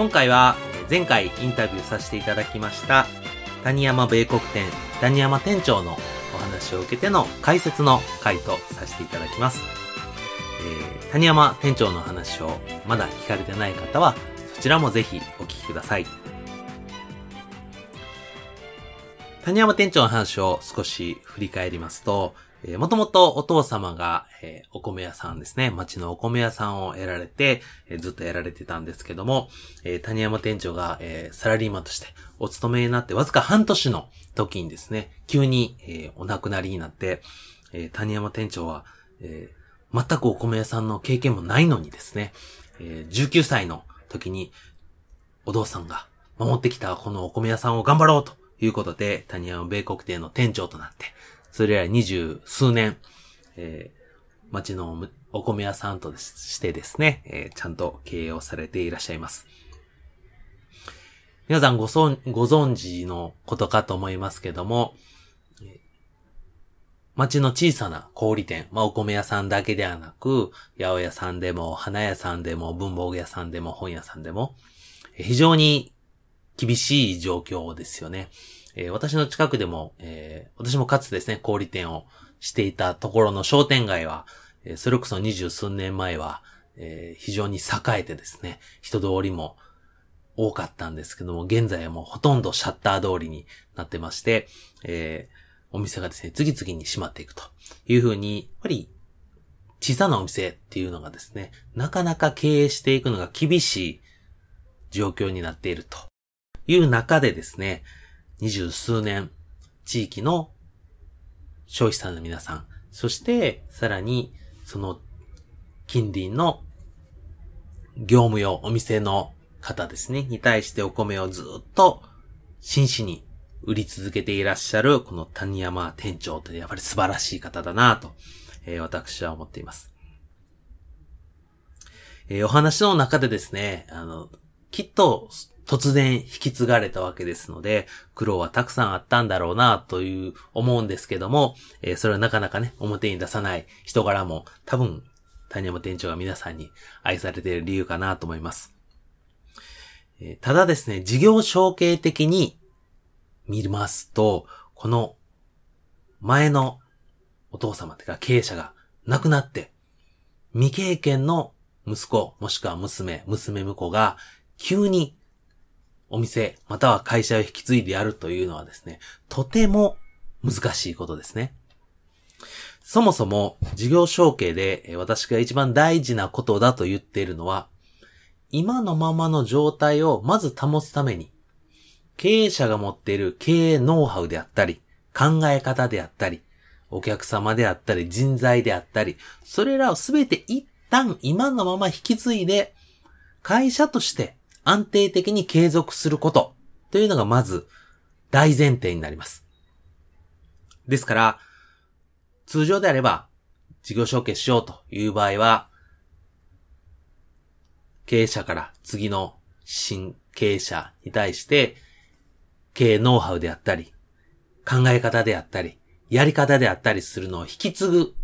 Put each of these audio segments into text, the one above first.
今回は前回インタビューさせていただきました谷山米国店谷山店長のお話を受けての解説の回とさせていただきます。えー、谷山店長の話をまだ聞かれてない方はそちらもぜひお聞きください。谷山店長の話を少し振り返りますと、えー、もともとお父様が、えー、お米屋さんですね、町のお米屋さんをやられて、えー、ずっとやられてたんですけども、えー、谷山店長が、えー、サラリーマンとしてお勤めになってわずか半年の時にですね、急に、えー、お亡くなりになって、えー、谷山店長は、えー、全くお米屋さんの経験もないのにですね、えー、19歳の時に、お父さんが守ってきたこのお米屋さんを頑張ろうということで、谷山米国店の店長となって、それ以来二十数年、えー、町のお米屋さんとしてですね、えー、ちゃんと経営をされていらっしゃいます。皆さんごそご存知のことかと思いますけども、町の小さな小売店、まあ、お米屋さんだけではなく、八百屋さんでも、花屋さんでも、文房具屋さんでも、本屋さんでも、非常に厳しい状況ですよね。えー、私の近くでも、えー、私もかつてですね、小売店をしていたところの商店街は、えー、それこそ二十数年前は、え非常に栄えてですね、人通りも多かったんですけども、現在はもうほとんどシャッター通りになってまして、えお店がですね、次々に閉まっていくというふうに、やっぱり小さなお店っていうのがですね、なかなか経営していくのが厳しい状況になっているという中でですね、二十数年、地域の消費者の皆さん、そしてさらにその近隣の業務用お店の方ですね、に対してお米をずっと真摯に売り続けていらっしゃるこの谷山店長ってやっぱり素晴らしい方だなと、えー、私は思っています。えー、お話の中でですね、あの、きっと突然引き継がれたわけですので、苦労はたくさんあったんだろうなという思うんですけども、えー、それはなかなかね、表に出さない人柄も多分、谷山店長が皆さんに愛されている理由かなと思います。えー、ただですね、事業承継的に見ますと、この前のお父様っていうか経営者が亡くなって、未経験の息子、もしくは娘、娘婿が急にお店、または会社を引き継いでやるというのはですね、とても難しいことですね。そもそも事業承継で私が一番大事なことだと言っているのは、今のままの状態をまず保つために、経営者が持っている経営ノウハウであったり、考え方であったり、お客様であったり、人材であったり、それらをすべて一旦今のまま引き継いで、会社として安定的に継続することというのがまず大前提になります。ですから、通常であれば事業承継しようという場合は、経営者から次の新経営者に対して経営ノウハウであったり、考え方であったり、やり方であったりするのを引き継ぐ。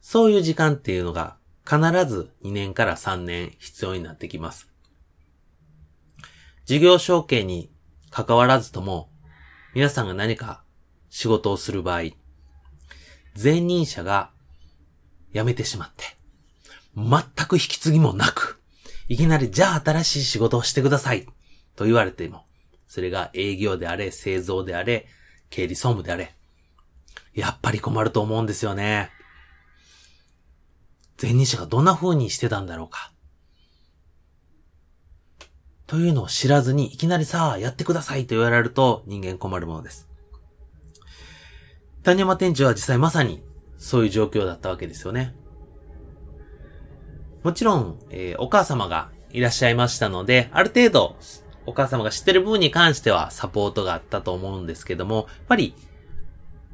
そういう時間っていうのが必ず2年から3年必要になってきます。事業承継に関わらずとも、皆さんが何か仕事をする場合、前任者が辞めてしまって、全く引き継ぎもなく、いきなりじゃあ新しい仕事をしてくださいと言われても、それが営業であれ、製造であれ、経理総務であれ。やっぱり困ると思うんですよね。前任者がどんな風にしてたんだろうか。というのを知らずにいきなりさあやってくださいと言われると人間困るものです。谷山店長は実際まさにそういう状況だったわけですよね。もちろん、えー、お母様がいらっしゃいましたので、ある程度、お母様が知ってる部分に関してはサポートがあったと思うんですけども、やっぱり、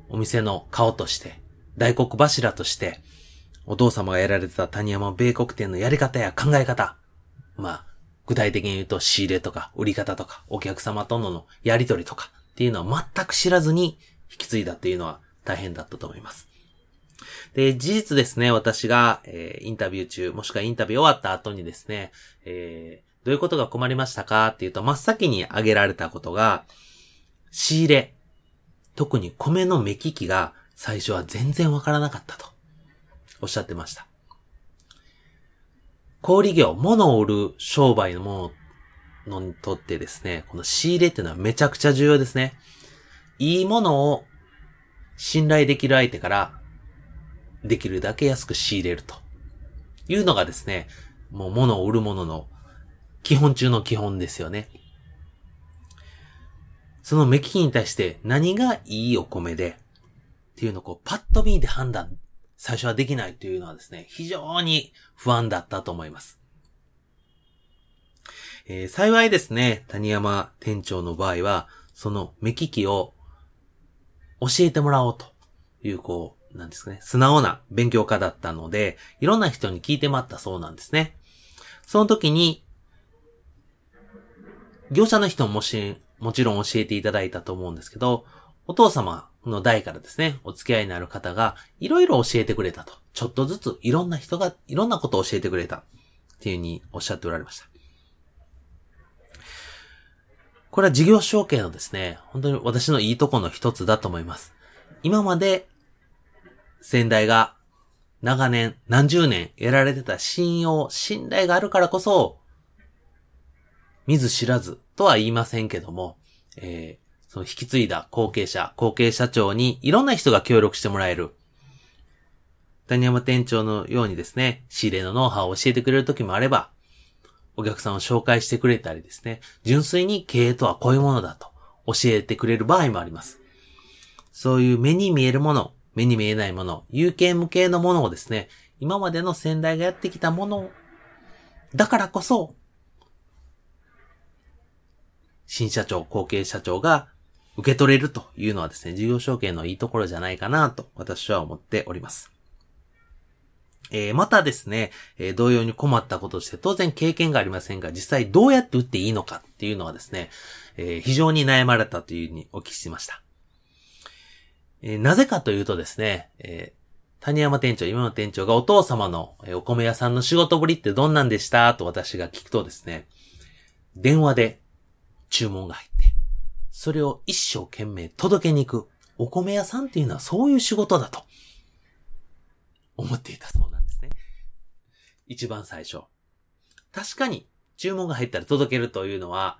お店の顔として、大黒柱として、お父様がやられてた谷山米国店のやり方や考え方、まあ、具体的に言うと仕入れとか売り方とかお客様とのやりとりとかっていうのは全く知らずに引き継いだっていうのは大変だったと思います。で、事実ですね、私が、えー、インタビュー中、もしくはインタビュー終わった後にですね、えー、どういうことが困りましたか？っていうと、真っ先に挙げられたことが、仕入れ。特に米の目利きが最初は全然わからなかったと。おっしゃってました。小売業、物を売る商売のものにとってですね、この仕入れっていうのはめちゃくちゃ重要ですね。いいものを信頼できる相手からできるだけ安く仕入れるというのがですね、もう物を売るものの基本中の基本ですよね。その目利きに対して何がいいお米でっていうのをこうパッと見で判断最初はできないというのはですね、非常に不安だったと思います。えー、幸いですね、谷山店長の場合は、その目利きを教えてもらおうという、こう、なんですかね、素直な勉強家だったので、いろんな人に聞いてもらったそうなんですね。その時に、業者の人ももし、もちろん教えていただいたと思うんですけど、お父様の代からですね、お付き合いになる方が、いろいろ教えてくれたと。ちょっとずついろんな人が、いろんなことを教えてくれた。っていうふうにおっしゃっておられました。これは事業承継のですね、本当に私のいいとこの一つだと思います。今まで、先代が長年、何十年得られてた信用、信頼があるからこそ、見ず知らずとは言いませんけども、えー、その引き継いだ後継者、後継社長にいろんな人が協力してもらえる。谷山店長のようにですね、仕入れのノウハウを教えてくれる時もあれば、お客さんを紹介してくれたりですね、純粋に経営とはこういうものだと教えてくれる場合もあります。そういう目に見えるもの、目に見えないもの、有形無形のものをですね、今までの先代がやってきたものだからこそ、新社長、後継社長が受け取れるというのはですね、事業承継のいいところじゃないかなと私は思っております。えー、またですね、えー、同様に困ったこととして当然経験がありませんが、実際どうやって打っていいのかっていうのはですね、えー、非常に悩まれたというふうにお聞きしました。えーなぜかというとですね、えー谷山店長、今の店長がお父様のお米屋さんの仕事ぶりってどんなんでしたと私が聞くとですね、電話で注文が入、それを一生懸命届けに行く。お米屋さんっていうのはそういう仕事だと思っていたそうなんですね。一番最初。確かに注文が入ったら届けるというのは、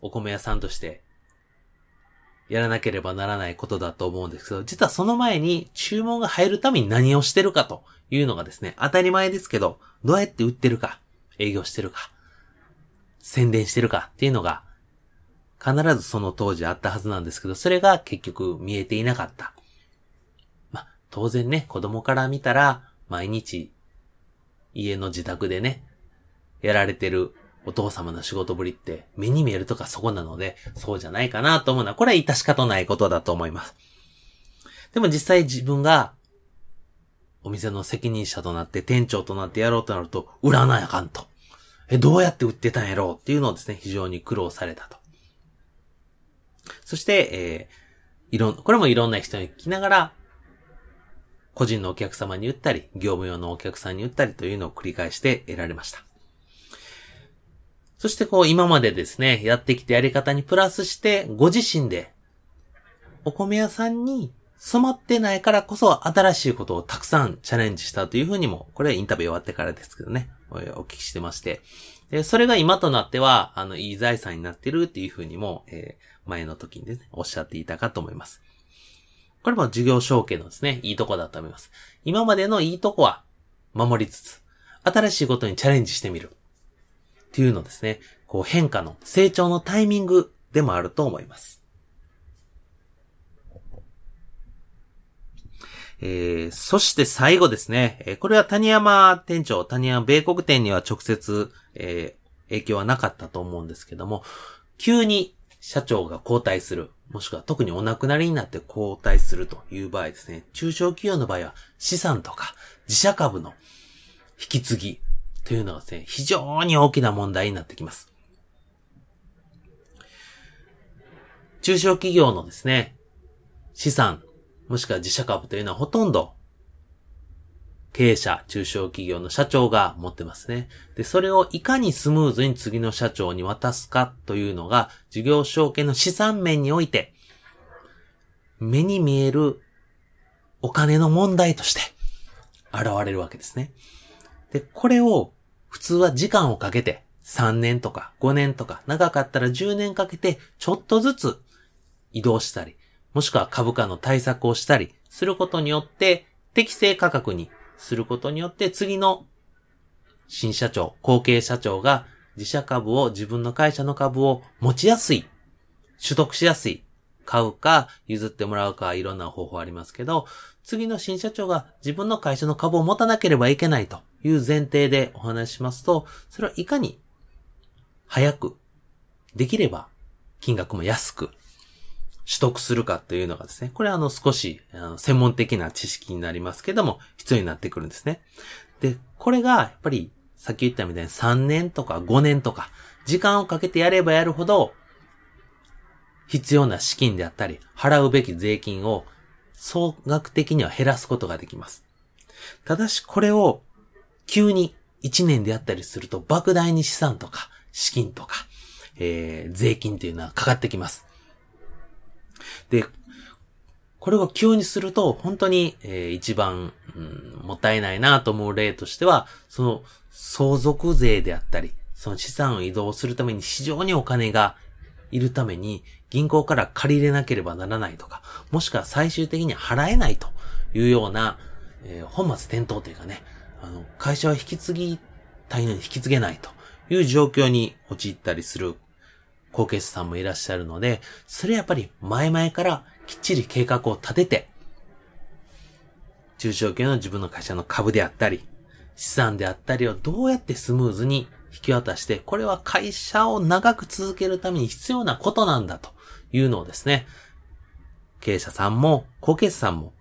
お米屋さんとしてやらなければならないことだと思うんですけど、実はその前に注文が入るために何をしてるかというのがですね、当たり前ですけど、どうやって売ってるか、営業してるか、宣伝してるかっていうのが必ずその当時あったはずなんですけど、それが結局見えていなかった。まあ、当然ね、子供から見たら、毎日、家の自宅でね、やられてるお父様の仕事ぶりって目に見えるとかそこなので、そうじゃないかなと思うのは、これは致し方ないことだと思います。でも実際自分が、お店の責任者となって店長となってやろうとなると、売らないあかんと。え、どうやって売ってたんやろうっていうのをですね、非常に苦労されたと。そして、えー、いろん、これもいろんな人に聞きながら、個人のお客様に言ったり、業務用のお客さんに言ったりというのを繰り返して得られました。そしてこう今までですね、やってきたやり方にプラスして、ご自身で、お米屋さんに染まってないからこそ新しいことをたくさんチャレンジしたというふうにも、これはインタビュー終わってからですけどね、お聞きしてまして、で、それが今となっては、あの、いい財産になってるっていうふうにも、えー、前の時にですね、おっしゃっていたかと思います。これも事業承継のですね、いいとこだと思います。今までのいいとこは守りつつ、新しいことにチャレンジしてみる。っていうのですね、こう変化の成長のタイミングでもあると思います。えー、そして最後ですね、えこれは谷山店長、谷山米国店には直接、えー、影響はなかったと思うんですけども、急に社長が交代する、もしくは特にお亡くなりになって交代するという場合ですね、中小企業の場合は資産とか自社株の引き継ぎというのがですね、非常に大きな問題になってきます。中小企業のですね、資産もしくは自社株というのはほとんど経営者、中小企業の社長が持ってますね。で、それをいかにスムーズに次の社長に渡すかというのが、事業承継の資産面において、目に見えるお金の問題として現れるわけですね。で、これを普通は時間をかけて3年とか5年とか長かったら10年かけてちょっとずつ移動したり、もしくは株価の対策をしたりすることによって、適正価格に。することによって、次の新社長、後継社長が自社株を、自分の会社の株を持ちやすい、取得しやすい、買うか、譲ってもらうか、いろんな方法ありますけど、次の新社長が自分の会社の株を持たなければいけないという前提でお話しますと、それはいかに早く、できれば金額も安く、取得するかというのがですね、これはあの少し専門的な知識になりますけども、必要になってくるんですね。で、これがやっぱりさっき言ったみたいに3年とか5年とか、時間をかけてやればやるほど、必要な資金であったり、払うべき税金を総額的には減らすことができます。ただしこれを急に1年でやったりすると莫大に資産とか資金とか、えー、税金というのはかかってきます。で、これを急にすると、本当に、えー、一番、うん、もったいないなと思う例としては、その相続税であったり、その資産を移動するために非常にお金がいるために、銀行から借りれなければならないとか、もしくは最終的に払えないというような、えー、本末転倒というかね、あの、会社は引き継ぎたいのに引き継げないという状況に陥ったりする後継者さんもいらっしゃるので、それやっぱり前々からきっちり計画を立てて、中小企業の自分の会社の株であったり、資産であったりをどうやってスムーズに引き渡して、これは会社を長く続けるために必要なことなんだというのをですね、経営者さんも後継者さんも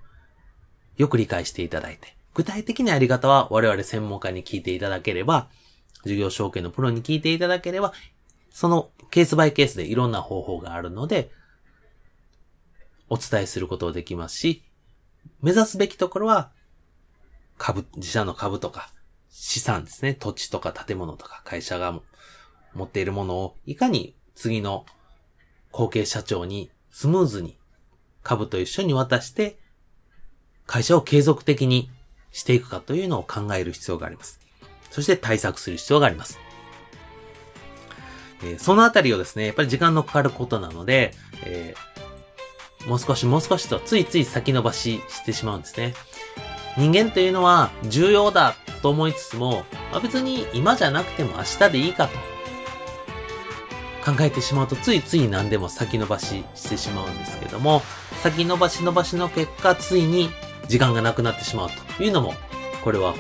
よく理解していただいて、具体的なやり方は我々専門家に聞いていただければ、事業承継のプロに聞いていただければ、そのケースバイケースでいろんな方法があるので、お伝えすることできますし、目指すべきところは、株、自社の株とか、資産ですね。土地とか建物とか会社が持っているものを、いかに次の後継社長にスムーズに株と一緒に渡して、会社を継続的にしていくかというのを考える必要があります。そして対策する必要があります。えー、そのあたりをですね、やっぱり時間のかかることなので、えー、もう少しもう少しとついつい先延ばししてしまうんですね。人間というのは重要だと思いつつも、まあ、別に今じゃなくても明日でいいかと考えてしまうとついつい何でも先延ばししてしまうんですけども、先延ばし延ばしの結果、ついに時間がなくなってしまうというのも、これは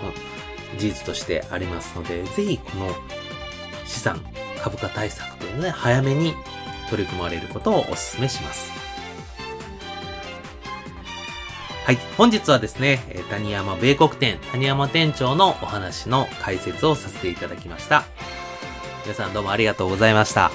事実としてありますので、ぜひこの資産、株価対策というので、早めに取り組まれることをお勧めします。はい。本日はですね、谷山米国店、谷山店長のお話の解説をさせていただきました。皆さんどうもありがとうございました。